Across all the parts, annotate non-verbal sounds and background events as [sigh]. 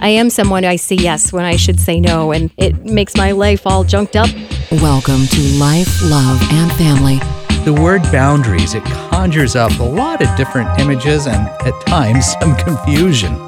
I am someone I say yes when I should say no, and it makes my life all junked up. Welcome to Life, Love, and Family. The word boundaries, it conjures up a lot of different images and at times some confusion.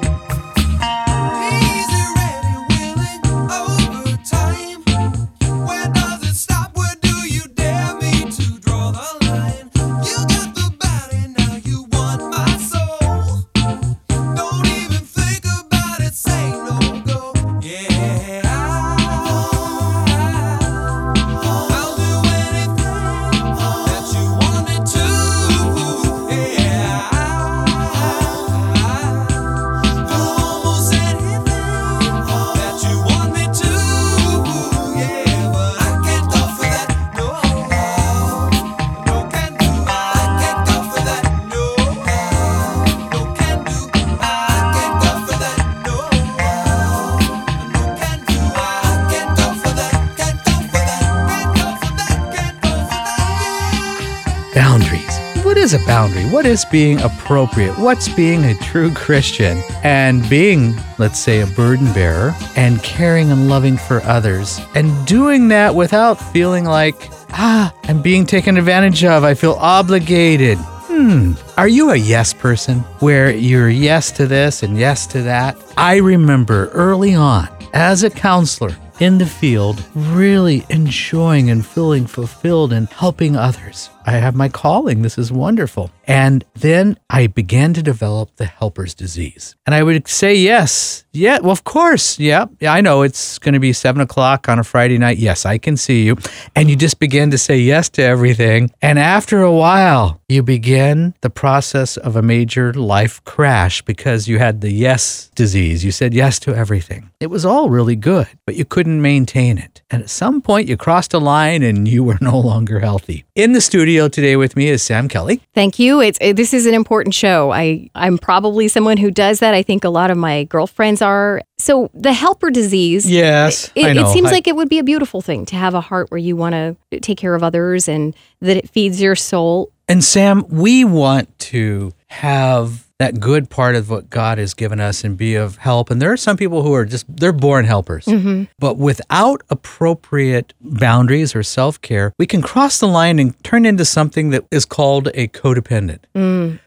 Boundary? What is being appropriate? What's being a true Christian? And being, let's say, a burden bearer and caring and loving for others and doing that without feeling like, ah, I'm being taken advantage of. I feel obligated. Hmm. Are you a yes person where you're yes to this and yes to that? I remember early on as a counselor in the field, really enjoying and feeling fulfilled and helping others. I have my calling. This is wonderful. And then I began to develop the helper's disease. And I would say, yes, yeah, well, of course. Yeah, yeah I know it's going to be seven o'clock on a Friday night. Yes, I can see you. And you just begin to say yes to everything. And after a while, you begin the process of a major life crash because you had the yes disease. You said yes to everything. It was all really good, but you couldn't maintain it. And at some point, you crossed a line and you were [laughs] no longer healthy. In the studio today with me is Sam Kelly. Thank you. It's it, this is an important show. I I'm probably someone who does that. I think a lot of my girlfriends are. So the helper disease. Yes, It, it seems I- like it would be a beautiful thing to have a heart where you want to take care of others and that it feeds your soul. And Sam, we want to have that good part of what God has given us and be of help. And there are some people who are just, they're born helpers. But without appropriate boundaries or self care, we can cross the line and turn into something that is called a codependent.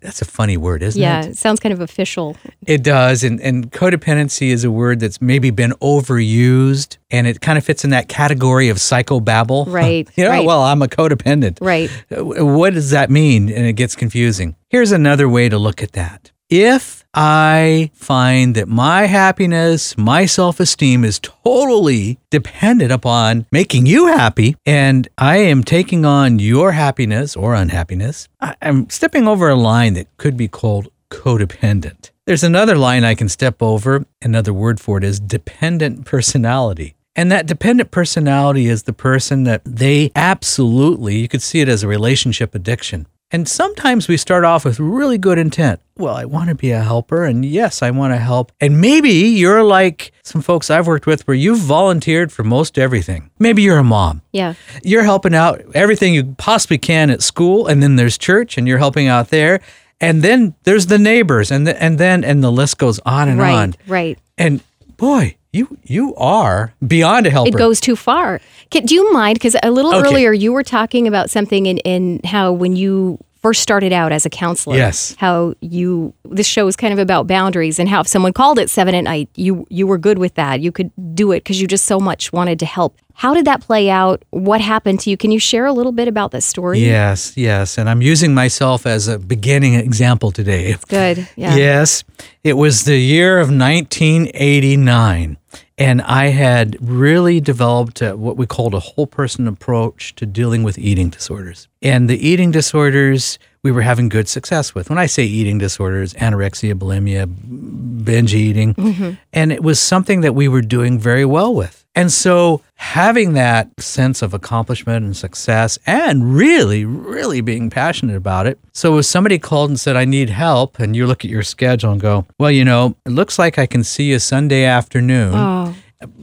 That's a funny word, isn't Yeah, it? it sounds kind of official. It does. And, and codependency is a word that's maybe been overused and it kind of fits in that category of psychobabble. [laughs] Right, you know, right. well, I'm a codependent. Right. Uh, What does that mean? And it gets confusing. Here's another way to look at that. If I find that my happiness, my self esteem is totally dependent upon making you happy, and I am taking on your happiness or unhappiness, I'm stepping over a line that could be called codependent. There's another line I can step over. Another word for it is dependent personality. And that dependent personality is the person that they absolutely, you could see it as a relationship addiction. And sometimes we start off with really good intent. Well, I want to be a helper, and yes, I want to help. And maybe you're like some folks I've worked with where you've volunteered for most everything. Maybe you're a mom Yeah. you're helping out everything you possibly can at school and then there's church and you're helping out there and then there's the neighbors and the, and then and the list goes on and right. on Right. and boy you you are beyond a helper It goes too far. Can, do you mind? Because a little Okay. earlier you were talking about something in, in how when you first started out as a counselor, Yes. how you this show is kind of about boundaries and how if someone called at seven at night, you you were good with that. You could do it because you just so much wanted to help. How did that play out? What happened to you? Can you share a little bit about that story? yes yes and i'm using myself as a beginning example today Good. Yeah. Yes. It was the year of 1989. And I had really developed uh what we called a whole person approach to dealing with eating disorders. And the eating disorders we were having good success with. When I say eating disorders, anorexia, bulimia, binge eating, and it was something that we were doing very well with. And so having that sense of accomplishment and success and really, really being passionate about it. So if somebody called and said, I need help, and you look at your schedule and go, Well, you know, it looks like I can see you Sunday afternoon. Oh,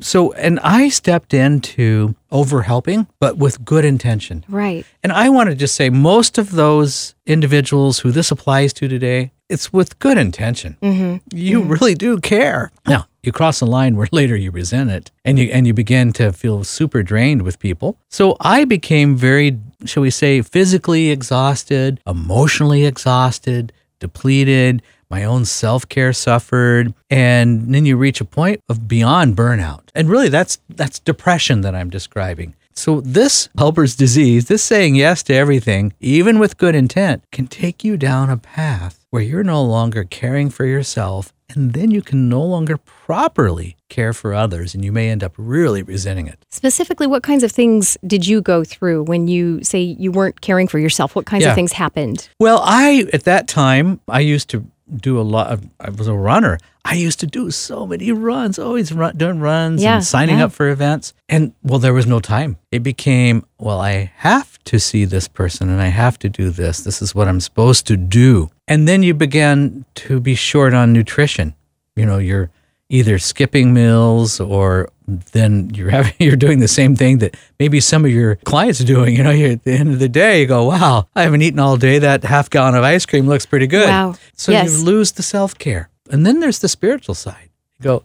So, and I stepped into over helping, but with good intention. right. And I want to just say, most of those individuals who this applies to today, it's with good intention. Mm-hmm. You mm-hmm. really do care. Now, you cross a line where [laughs] later you resent it and you and you begin to feel super drained with people. So I became very, shall we say, physically exhausted, emotionally exhausted, depleted. My own self care suffered, and then you reach a point of beyond burnout. And really, that's that's depression that I'm describing. So this helper's disease, this saying yes to everything, even with good intent, can take you down a path where you're no longer caring for yourself and then you can no longer properly care for others and you may end up really resenting it. Specifically, what kinds of things did you go through when you say you weren't caring for yourself? What kinds Yeah. of things happened? Well, I at that time I used to do a lot of I was a runner. I used to do so many runs, always run, doing runs Yeah, and signing yeah. up for events. And well, there was no time. It became, well, I have to see this person and I have to do this. This is what I'm supposed to do. And then you began to be short on nutrition. You know, you're either skipping meals or then you're [laughs] having you're doing the same thing that maybe some of your clients are doing. You know, at the end of the day, you go, "Wow, I haven't eaten all day. That half gallon of ice cream looks pretty good." Wow. So Yes. you lose the self care, and then there's the spiritual side. You go,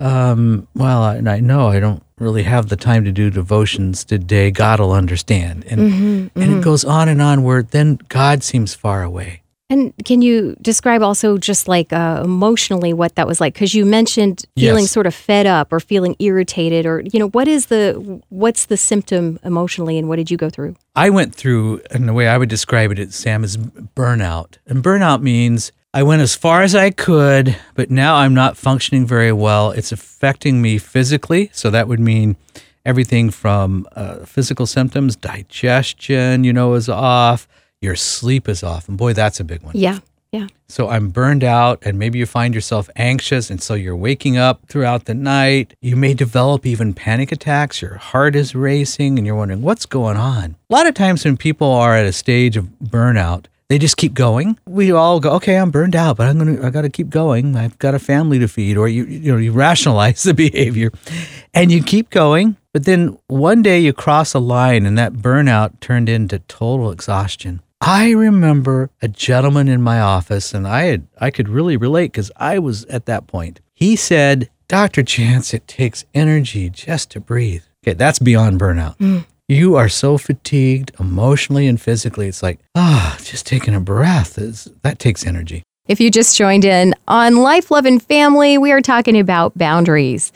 um, "Well, I, I know I don't really have the time to do devotions today. God will understand," and Mm-hmm, and it goes on and on. Where then God seems far away. And can you describe also just like uh, emotionally what that was like? Because you mentioned feeling Yes. sort of fed up or feeling irritated, or you know, what is the what's the symptom emotionally, and what did you go through? I went through, and the way I would describe it, Sam, is burnout. And burnout means I went as far as I could, but now I'm not functioning very well. It's affecting me physically. So that would mean everything from uh, physical symptoms, digestion, you know, is off. Your sleep is off. And boy, that's a big one. Yeah, yeah. So I'm burned out, and maybe you find yourself anxious, and so you're waking up throughout the night. You may develop even panic attacks. Your heart is racing, and you're wondering what's going on. A lot of times, when people are at a stage of burnout, they just keep going. We all go, okay, I'm burned out, but I'm gonna, I got to keep going. I've got a family to feed, or you, you know, you rationalize [laughs] the behavior, and you keep going. But then one day you cross a line, and that burnout turned into total exhaustion. I remember a gentleman in my office, and I had I could really relate because I was at that point. He said, "Dr. Jantz, it takes energy just to breathe." Okay, that's beyond burnout. You are so fatigued emotionally and physically. It's like, ah, just taking a breath is that takes energy. If you just joined in on Life, Love, and Family, we are talking about boundaries.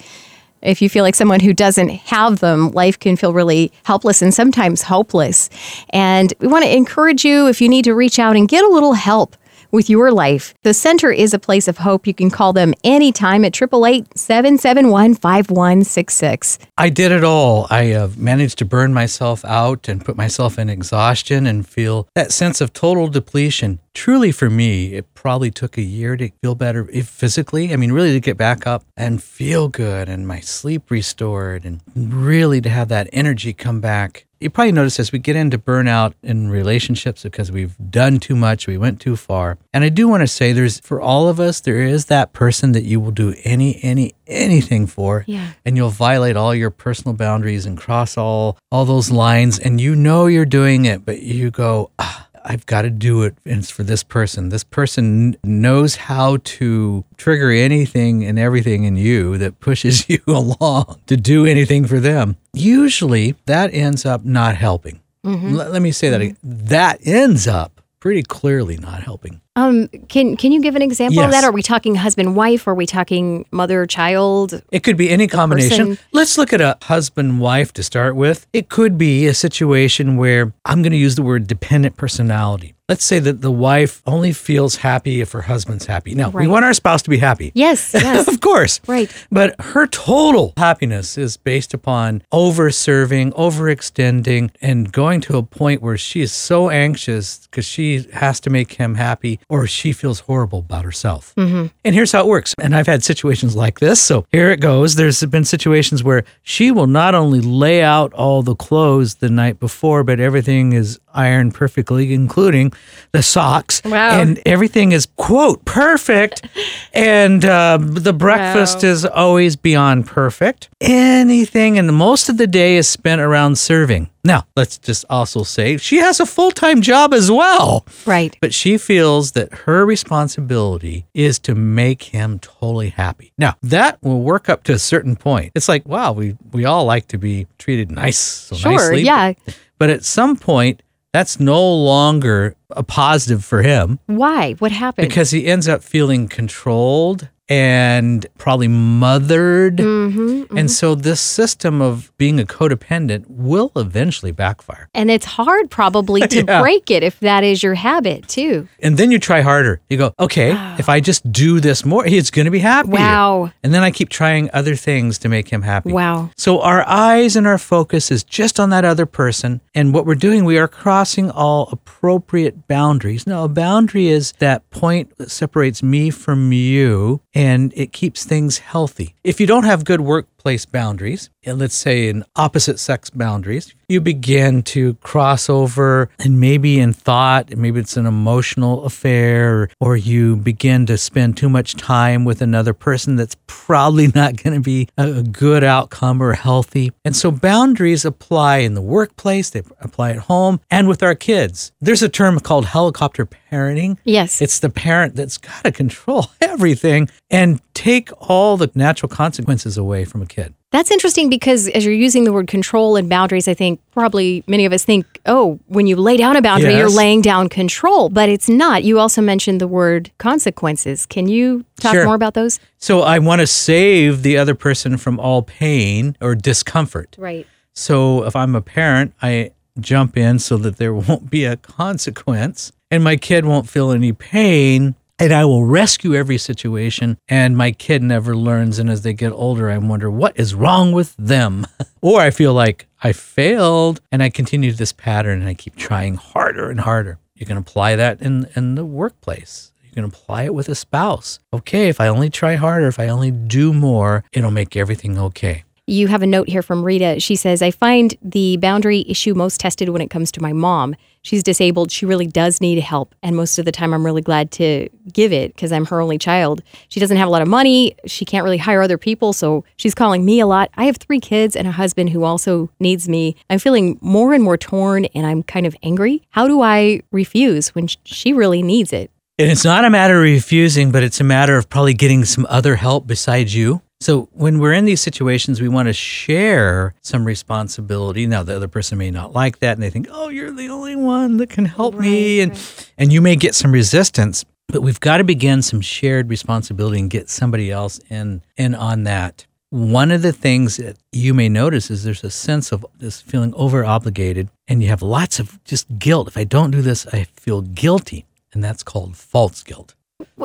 If you feel like someone who doesn't have them, life can feel really helpless and sometimes hopeless. And we want to encourage you if you need to reach out and get a little help with your life. The center is a place of hope. You can call them anytime at 888 771 5166. I did it all. I uh, managed to burn myself out and put myself in exhaustion and feel that sense of total depletion. Truly, for me, it probably took a year to feel better if physically. I mean, really to get back up and feel good and my sleep restored and really to have that energy come back. You probably notice as we get into burnout in relationships because we've done too much, we went too far. And I do want to say there's for all of us, there is that person that you will do any, any, anything for Yeah. and you'll violate all your personal boundaries and cross all all those lines and you know you're doing it but you go ah, I've got to do it and it's for this person. This person knows how to trigger anything and everything in you that pushes [laughs] you along to do anything for them. Usually that ends up not helping. Mm-hmm. Let, let me say that mm-hmm. again that ends up pretty clearly not helping Um, can can you give an example of that? Are we talking husband wife? Are we talking mother child? It could be any combination. person- Let's look at a husband wife to start with. It could be a situation where I'm going to use the word dependent personality. Let's say that the wife only feels happy if her husband's happy. Now, we want our spouse to be happy. Yes, [laughs] yes. of course. Right. But her total happiness is based upon over serving, overextending, and going to a point where she is so anxious because she has to make him happy or she feels horrible about herself. Mm-hmm. And here's how it works. And I've had situations like this. So here it goes. There's been situations where she will not only lay out all the clothes the night before, but everything is ironed perfectly, including the socks, Wow. and everything is quote perfect, and uh, the breakfast Wow. is always beyond perfect. Anything, and most of the day is spent around serving. Now, let's just also say she has a full time job as well. Right. But she feels that her responsibility is to make him totally happy. Now, that will work up to a certain point. It's like, wow, we, we all like to be treated nice, so Sure. nicely. Yeah. But at some point, that's no longer a positive for him Why? What happened? because he ends up feeling controlled and probably mothered. Mm-hmm, And so this system of being a codependent will eventually backfire. And it's hard probably [laughs] to Yeah. break it if that is your habit too. And then you try harder. You go, okay, [sighs] if I just do this more, he's going to be happy. Wow. And then I keep trying other things to make him happy. Wow. So our eyes and our focus is just on that other person. And what we're doing, we are crossing all appropriate boundaries. Now, a boundary is that point that separates me from you and it keeps things healthy. If you don't have good workplace boundaries, and let's say in opposite sex boundaries, you begin to cross over and maybe in thought, maybe it's an emotional affair, or you begin to spend too much time with another person that's probably [laughs] not going to be a good outcome or healthy. And so boundaries apply in the workplace, they apply at home, and with our kids. There's a term called helicopter parenting. Yes. It's the parent that's got to control [laughs] everything and take all the natural consequences away from a kid. That's interesting because as you're using the word control and boundaries, I think probably many of us think, oh, when you lay down a boundary, you're laying down control, but it's not. You also mentioned the word consequences. Can you talk Sure. more about those? So I want to save the other person from all pain or discomfort. Right. So if I'm a parent, I jump in so that there [laughs] won't be a consequence and my kid won't feel any pain. And I will rescue every situation, and my kid never learns. And as they get older, I wonder what is wrong with them. [laughs] or I feel like I failed, and I continue this pattern, and I keep trying harder and harder. You can apply that in, in the workplace. You can apply it with a spouse. Okay, if I only try harder, if I only do more, it'll make everything okay. You have a note here from Rita. She says, I find the boundary issue most tested when it comes to my mom. She's disabled. She really does need help. And most of the time, I'm really glad to give it because I'm her only child. She doesn't have a lot of money. She can't really hire other people. So she's calling me a lot. I have three kids and a husband who also needs me. I'm feeling more and more torn and I'm kind of angry. How do I refuse when she really needs it? And it's not a matter of refusing, but it's a matter of probably getting some other help besides you. So when we're in these situations, we want to share some responsibility. Now the other person may not like that and they think, "Oh, you're the only one that can help me." And and you may get some resistance, but we've got to begin some shared responsibility and get somebody else in in on that. One of the things that you may notice is there's a sense of this feeling over obligated and you have lots of just guilt. If I don't do this, I feel guilty. And that's called false guilt.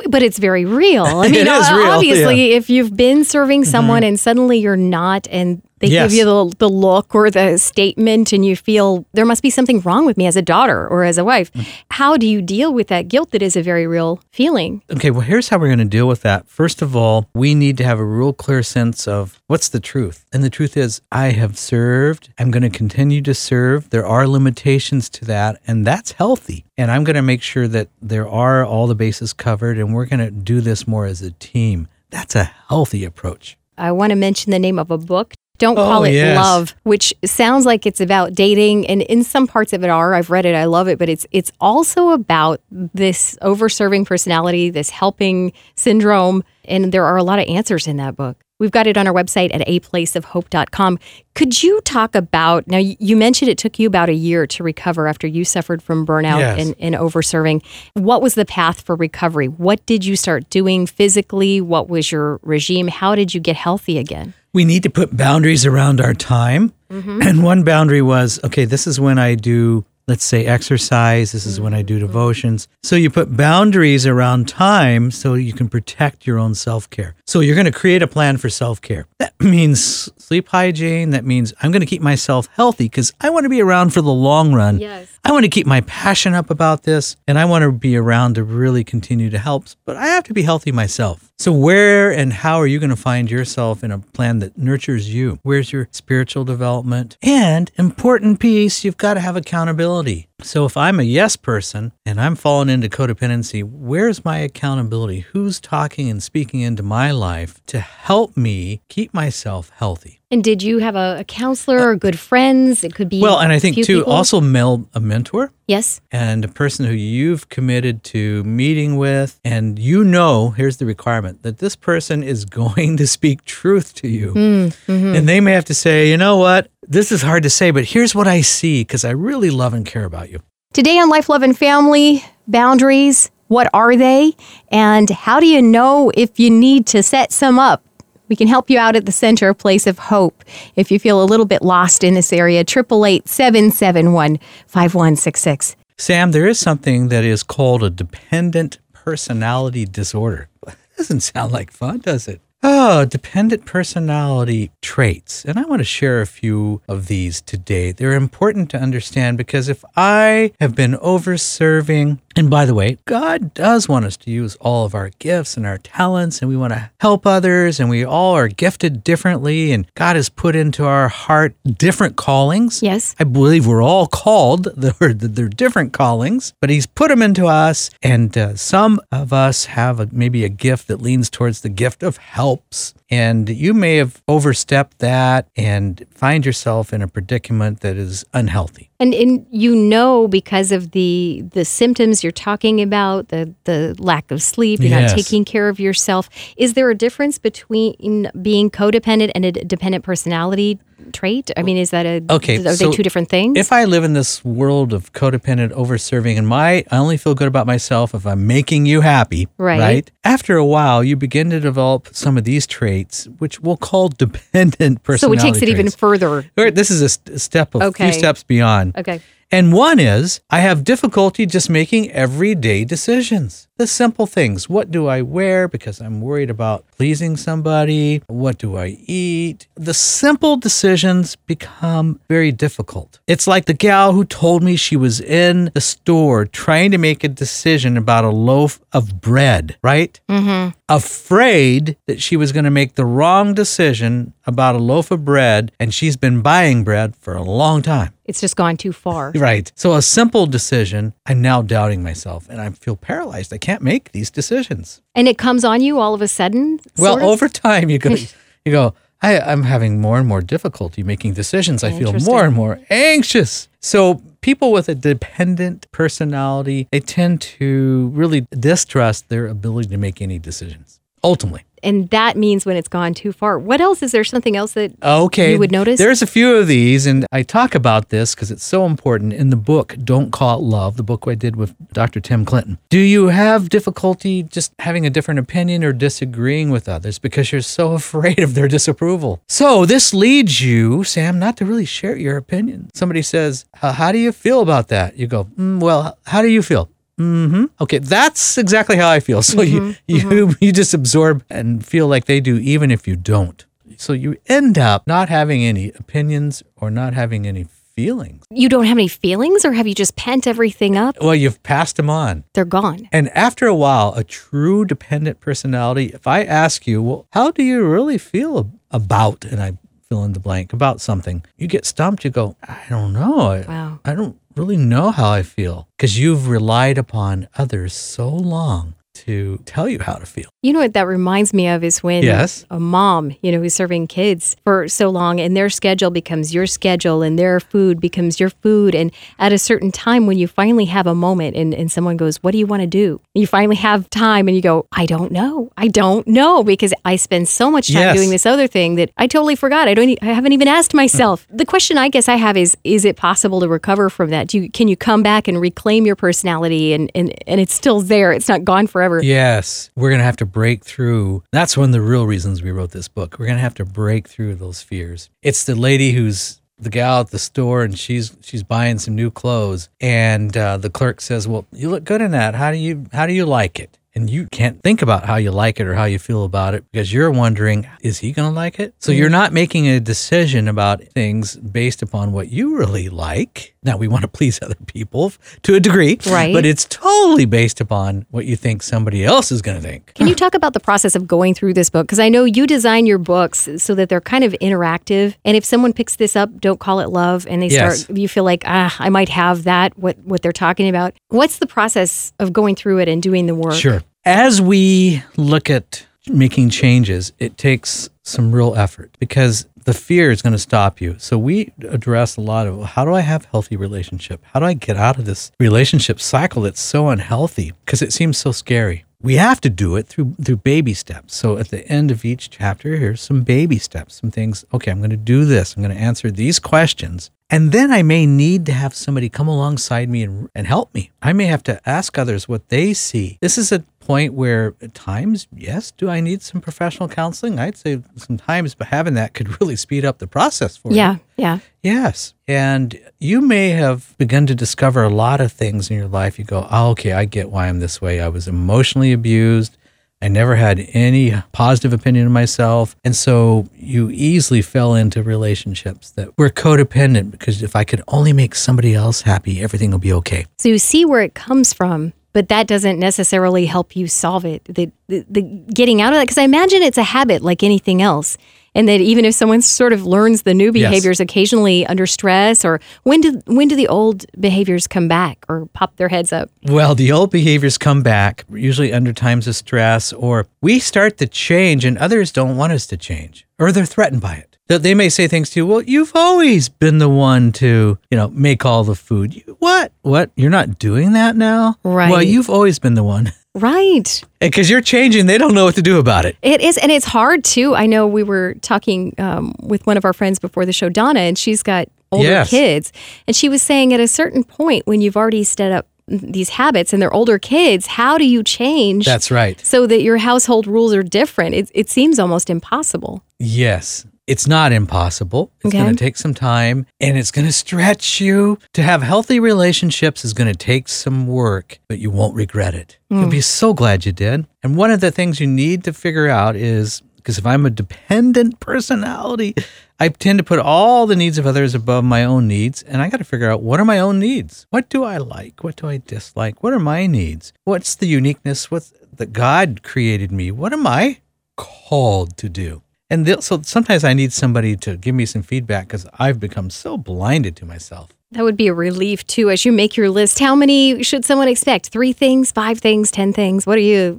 But it's very real. I [laughs] mean, real, obviously, if you've been serving someone mm-hmm. and suddenly you're not, and they Yes. give you the, the look or the statement, and you feel there must be something wrong with me as a daughter or as a wife, how do you deal with that guilt that is a very real feeling? Okay, well, here's how we're going to deal with that. First of all, we need to have a real clear sense of what's the truth. And the truth is, I have served. I'm going to continue to serve. There are limitations to that, and that's healthy. And I'm going to make sure that there are all the bases covered, and we're going to do this more as a team. That's a healthy approach. I want to mention the name of a book. Don't Oh, call it yes. love, which sounds like it's about dating, and in some parts of it are. I've read it, I love it, but it's it's also about this over-serving personality, this helping syndrome, and there are a lot of answers in that book. We've got it on our website at aplaceofhope.com. Could you talk about now? you- mentioned it took you about a year to recover after you suffered from burnout Yes. and, and over-serving. What was the path for recovery? What did you start doing physically? What was your regime? How did you get healthy again? We need to put boundaries around our time. Mm-hmm. And one boundary was okay, this is when I do, let's say, exercise. This is when I do devotions. So you put boundaries around time so you can protect your own self care. So you're going to create a plan for self care. That [clears throat] means sleep hygiene. That means I'm going to keep myself healthy because I want to be around for the long run. Yes. I want to keep my passion up about this and I want to be around to really continue to help, but I have to be healthy myself. So, where and how are you going to find yourself in a plan that nurtures you? Where's your spiritual development? And important piece, you've got to have accountability. So if I'm a yes person and I'm falling into codependency, where's my accountability? Who's talking and speaking into my life to help me keep myself healthy? And did you have a, a counselor or good friends? It could be Well, and I think too, people. also mel- a mentor yes. and a person who you've committed to meeting with, and you know, here's the requirement that this person is [laughs] going to speak truth to you. Hmm, mm-hmm. And they may have to say, you know what, this is hard to say, but here's what I see because I really love and care about you. Today on Life, Love, and Family, boundaries. What are they? And how do you know if you need to set some up? We can help you out at the Center, a place of hope. If you feel a little bit lost in this area, 888 771 5166. Sam, there is something that is called a dependent personality disorder. [laughs] Doesn't sound like fun, does it? Oh, dependent personality traits. And I want to share a few of these today. They're important to understand because if I have been over serving, and by the way, God does want us to use all of our gifts and our talents, and we want to help others, and we all are gifted differently, and God has put into our heart different callings. Yes. I believe we're all called. [laughs] They're, they're different callings, but He's put them into us. And uh, some of us have a, maybe a gift that leans towards the gift of helps. And you may have overstepped that and find yourself in a predicament that is unhealthy. And, and you know because of the the symptoms you're talking about, the the lack of sleep, you're Yes. not taking care of yourself. Is there a difference between being codependent and a dependent personality trait? I mean, is that a Okay, Are so they two different things? If I live in this world of codependent overserving and my I only feel good about myself if I'm making you happy, Right. right? After a while, you begin to develop some of these traits, which we'll call [laughs] dependent personality. so it takes it even further. Or This is a step of Okay. few steps beyond. Okay. And one is I have difficulty just making everyday decisions. The simple things. What do I wear because I'm worried about pleasing somebody? What do I eat? The simple decisions become very difficult. It's like the gal who told me she was in the store trying to make a decision about a loaf of bread, right? Mm-hmm. afraid that she was going to make the wrong decision about a loaf of bread, and she's been buying bread for a long time. It's just gone too far. Right. So, a simple decision, I'm now doubting myself and I feel paralyzed. I can't make these decisions. And it comes on you all of a sudden. Well, of? over time, you go, [laughs] you go, I, I'm having more and more difficulty making decisions. I feel more and more anxious. So, people with a dependent personality, they tend to really distrust their ability to make any decisions, ultimately. And that means when it's gone too far. What else is there? Something else that Okay. you would notice? There's a few of these, and I talk about this because it's so important in the book, Don't Call It Love, the book I did with Dr. Tim Clinton. Do you have difficulty just having a different opinion or disagreeing with others because you're so [laughs] afraid of their disapproval? So this leads you, Sam, not to really share your opinion. Somebody says, "Uh, How do you feel about that? You go, "Mm, Well, how do you feel? Hmm Okay, that's exactly how I feel. So you you [laughs] you just absorb and feel like they do, even if you don't. So you end up not having any opinions or not having any feelings. you don't have any feelings, or have you just pent everything up? Well, you've passed them on. They're gone. And after a while, a true dependent personality, if I ask you, well, how do you really feel about, and I fill in the blank, about something, you get stumped. You go, I don't know. I, Wow. I don't really know how I feel because you've relied upon others so long to tell you how to feel. You know what that reminds me of is when Yes. a mom, you know, who's serving kids for so long and their schedule becomes your schedule and their food becomes your food. And at a certain time, when you finally have a moment and, and someone goes, What do you want to do? You finally have time and you go, I don't know. I don't know because I spend so much time Yes. doing this other thing that I totally forgot. I don't, I haven't even asked myself. [laughs] the question I guess I have is, is it possible to recover from that? Do you, can you come back and reclaim your personality and, and, and it's still there? It's not gone forever. Yes, we're going to have to break through. That's one of the real reasons we wrote this book. We're going to have to break through those fears. It's the lady who's the gal at the store and she's she's buying some new clothes and uh, the clerk says, "Well, you look good in that. How do you how do you like it?" And you can't think about how you like it or how you feel about it because you're wondering, is he going to like it? So you're not making a decision about things based upon what you really like. Now, we want to please other people to a degree, Right. But it's totally based upon what you think somebody else is going to think. Can you talk about the process of going through this book? Because I know you design your books so that they're kind of interactive. And if someone picks this up, don't call it love, and they Yes. start, you feel like, ah, I might have that, what, what they're talking about. What's the process of going through it and doing the work? Sure. As we look at making changes, it takes some real effort because the fear is going to stop you. So we address a lot of how do I have healthy relationship? How do I get out of this relationship cycle that's so unhealthy because it seems so scary. We have to do it through through baby steps. So at the end of each chapter, here's some baby steps, some things. Okay, I'm going to do this. I'm going to answer these questions. And then I may need to have somebody come alongside me and, and help me. I may have to ask others what they see. This is a point where at times, yes, do I need some professional counseling? I'd say sometimes, but having that could really speed up the process for you. Yeah, yeah. Yes. And you may have begun to discover a lot of things in your life. You go, oh, okay, I get why I'm this way. I was emotionally abused. I never had any positive opinion of myself. And so you easily fell into relationships that were codependent because if I could only make somebody else happy, everything will be okay. So you see where it comes from, but that doesn't necessarily help you solve it. The, the, the getting out of that, because I imagine it's a habit like anything else. And that even if someone sort of learns the new Yes. behaviors occasionally under stress, or when do when do the old behaviors come back or pop their heads up? Well, the old behaviors come back, usually under times of stress, or we start to change and others don't want us to change, or they're threatened by it. That they may say things to you, well, you've always been the one to, you know, make all the food. What? What? You're not doing that now? Right. Well, you've always been the one. Right. Because you're changing, they don't know what to do about it. It is, and it's hard too. I know we were talking um, with one of our friends before the show, Donna, and she's got older Yes. kids, and she was saying at a certain point when you've already set up these habits and they're older kids, how do you change? That's right. so that your household rules are different. It, it seems almost impossible. Yes. It's not impossible. It's Okay. going to take some time and it's going to stretch you. To have healthy relationships is going to take some work, but you won't regret it. You'll be mm. so glad you did. And one of the things you need to figure out is because if I'm a dependent personality, I tend to put all the needs of others above my own needs. And I got to figure out what are my own needs? What do I like? What do I dislike? What are my needs? What's the uniqueness? What's that God created me? What am I called to do? And they'll- so sometimes I need somebody to give me some feedback because I've become so blinded to myself. That would be a relief too as you make your list. How many should someone expect? Three things, five things, 10 things? What are you,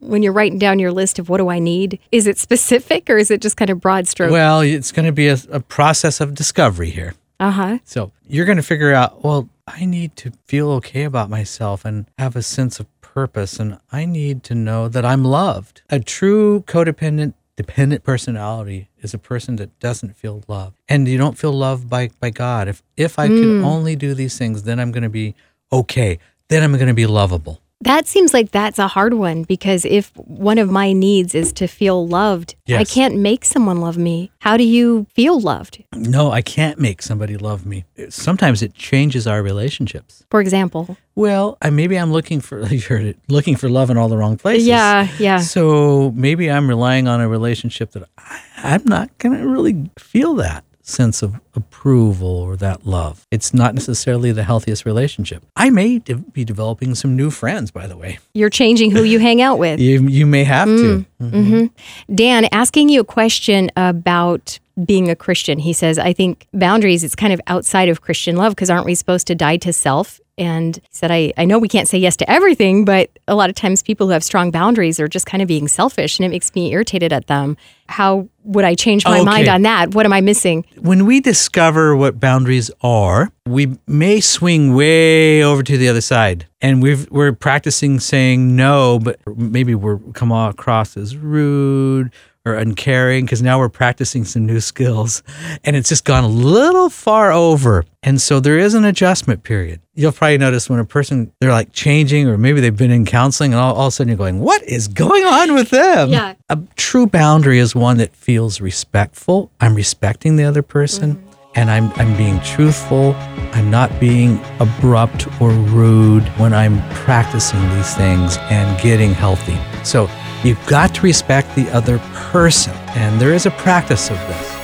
when you're writing down your list of what do I need? Is it specific or is it just kind of broad stroke? Well, it's going to be a, a process of discovery here. uh huh. So you're going to figure out, well, I need to feel okay about myself and have a sense of purpose. And I need to know that I'm loved. A true codependent, dependent personality is a person that doesn't feel love. And you don't feel loved by, by God. If, if I can hmm. only do these things, then I'm going to be okay. Then I'm going to be lovable. That seems like that's a hard one because if one of my needs is to feel loved, I can't make someone love me. How do you feel loved? No, I can't make somebody love me. Sometimes it changes our relationships. For example. Well, I, maybe I'm looking for you heard it, looking for love in all the wrong places. Yeah, yeah. So maybe I'm relying on a relationship that I, I'm not going to really feel that sense of approval or that love. It's not necessarily the healthiest relationship. I may de- be developing some new friends, by the way. You're changing who you hang out with. [laughs] You, you may have to. Mm. Mm-hmm. Mm-hmm. Dan, asking you a question about being a Christian. He says, I think boundaries, it's kind of outside of Christian love because aren't we supposed to die to self? And he said, I, I know we can't say yes to everything, but a lot of times people who have strong boundaries are just kind of being selfish and it makes me irritated at them. How would I change my mind on that? What am I missing? when we discover what boundaries are, we may swing way over to the other side. And we've, we're practicing saying no, but maybe we're come across as rude or uncaring because now we're practicing some new skills and it's just gone a little far over. And so there is an adjustment period. You'll probably notice when a person, they're like changing or maybe they've been in counseling and all, all of a sudden you're going, what is going on with them? Yeah. A true boundary is one that feels respectful. I'm respecting the other person mm-hmm. and I'm, I'm being truthful. I'm not being abrupt or rude when I'm practicing these things and getting healthy. So you've got to respect the other person. And there is a practice of this.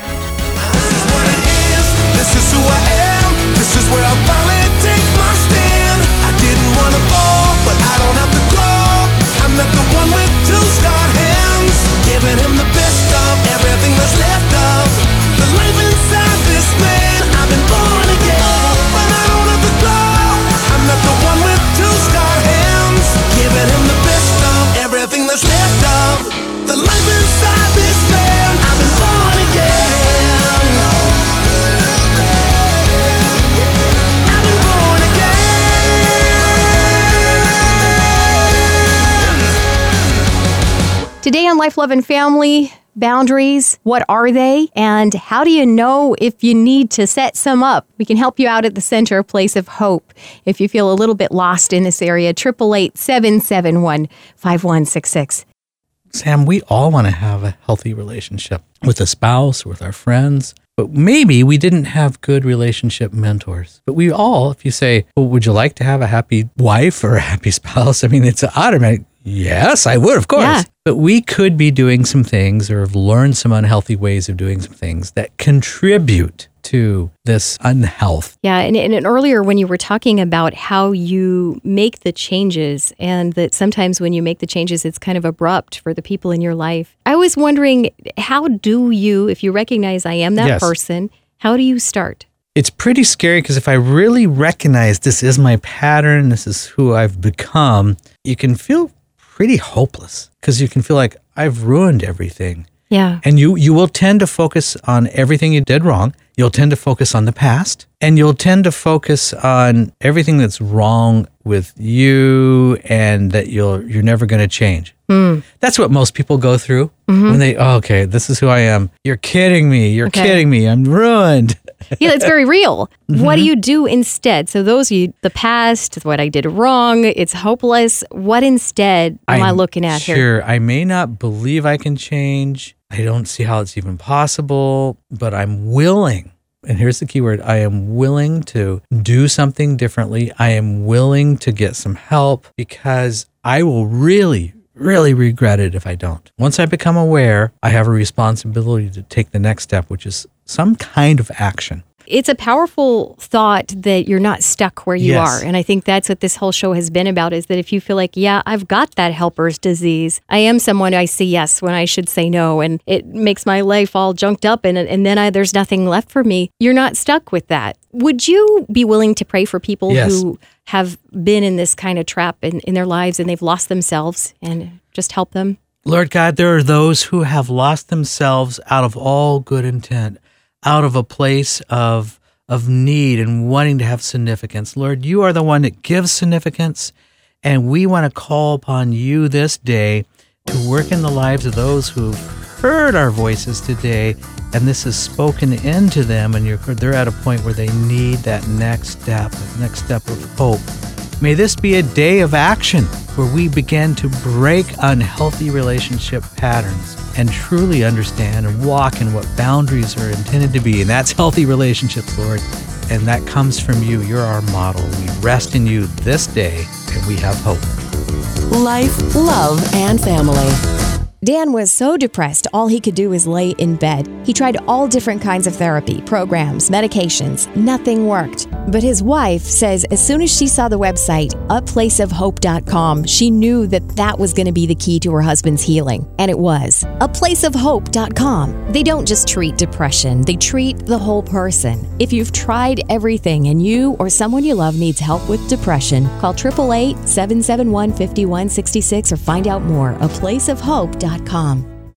Life, love, and family boundaries. What are they? And how do you know if you need to set some up? We can help you out at the Center Place of Hope if you feel a little bit lost in this area. 888 771 5166. Sam, we all want to have a healthy relationship with a spouse, with our friends, but maybe we didn't have good relationship mentors. But we all, if you say, well, would you like to have a happy wife or a happy [laughs] spouse? I mean, it's automatic. Yes, I would, of course. Yeah. But we could be doing some things or have learned some unhealthy ways of doing some things that contribute to this unhealth. Yeah, and, and and earlier when you were talking about how you make the changes, and that sometimes when you make the changes, it's kind of abrupt for the people in your life. I was wondering, how do you, if you recognize I am that Yes. person, how do you start? it's pretty scary because if I really recognize this is my pattern, this is who I've become, you can feel pretty hopeless because you can feel like I've ruined everything. Yeah. And you you will tend to focus on everything you did wrong. You'll tend to focus on the past and you'll tend to focus on everything that's wrong with you and that you'll you're never going to change. That's what most people go through when they oh, okay, this is who I am. You're kidding me. You're Okay. kidding me. I'm ruined. [laughs] yeah, it's very real. What do Mm-hmm. you do instead? So those you, the past, what I did wrong, it's hopeless. What instead am I I'm looking at here? Sure, I may not believe I can change. I don't see how it's even possible, but I'm willing. And here's the key word I am willing to do something differently. I am willing to get some help because I will really, really regret it if I don't. Once I become aware, I have a responsibility to take the next step, which is some kind of action. It's a powerful thought that you're not stuck where you Yes. are. And I think that's what this whole show has been about is that if you feel like, yeah, I've got that helper's disease, I am someone I say yes when I should say no, and it makes my life all junked up and, and then I, there's nothing left for me. You're not stuck with that. Would you be willing to pray for people Yes. who have been in this kind of trap in, in their lives and they've lost themselves and just help them? Lord God, there are those who have lost themselves out of all good intent, out of a place of of need and wanting to have significance. Lord, you are the one that gives significance, and we want to call upon you this day to work in the lives of those who've heard our voices today, and this is spoken into them, and you're, they're at a point where they need that next step, that next step of hope. May this be a day of action where we begin to break unhealthy relationship patterns and truly understand and walk in what boundaries are intended to be. And that's [laughs] healthy relationships, Lord. And that comes from you. You're our model. We rest in you this day and we have hope. Life, love, and family. Dan was so depressed, all he could do was lay in bed. He tried all different kinds of therapy, programs, medications. Nothing worked. But his wife says as soon as she saw the website, aplaceofhope.com, she knew that that was going to be the key to her husband's healing. And it was. Aplaceofhope.com. They don't just treat depression, they treat the whole person. If you've tried everything and you or someone you love needs help with depression, call 888 771 5166 or find out more. Aplaceofhope.com. Inc.com.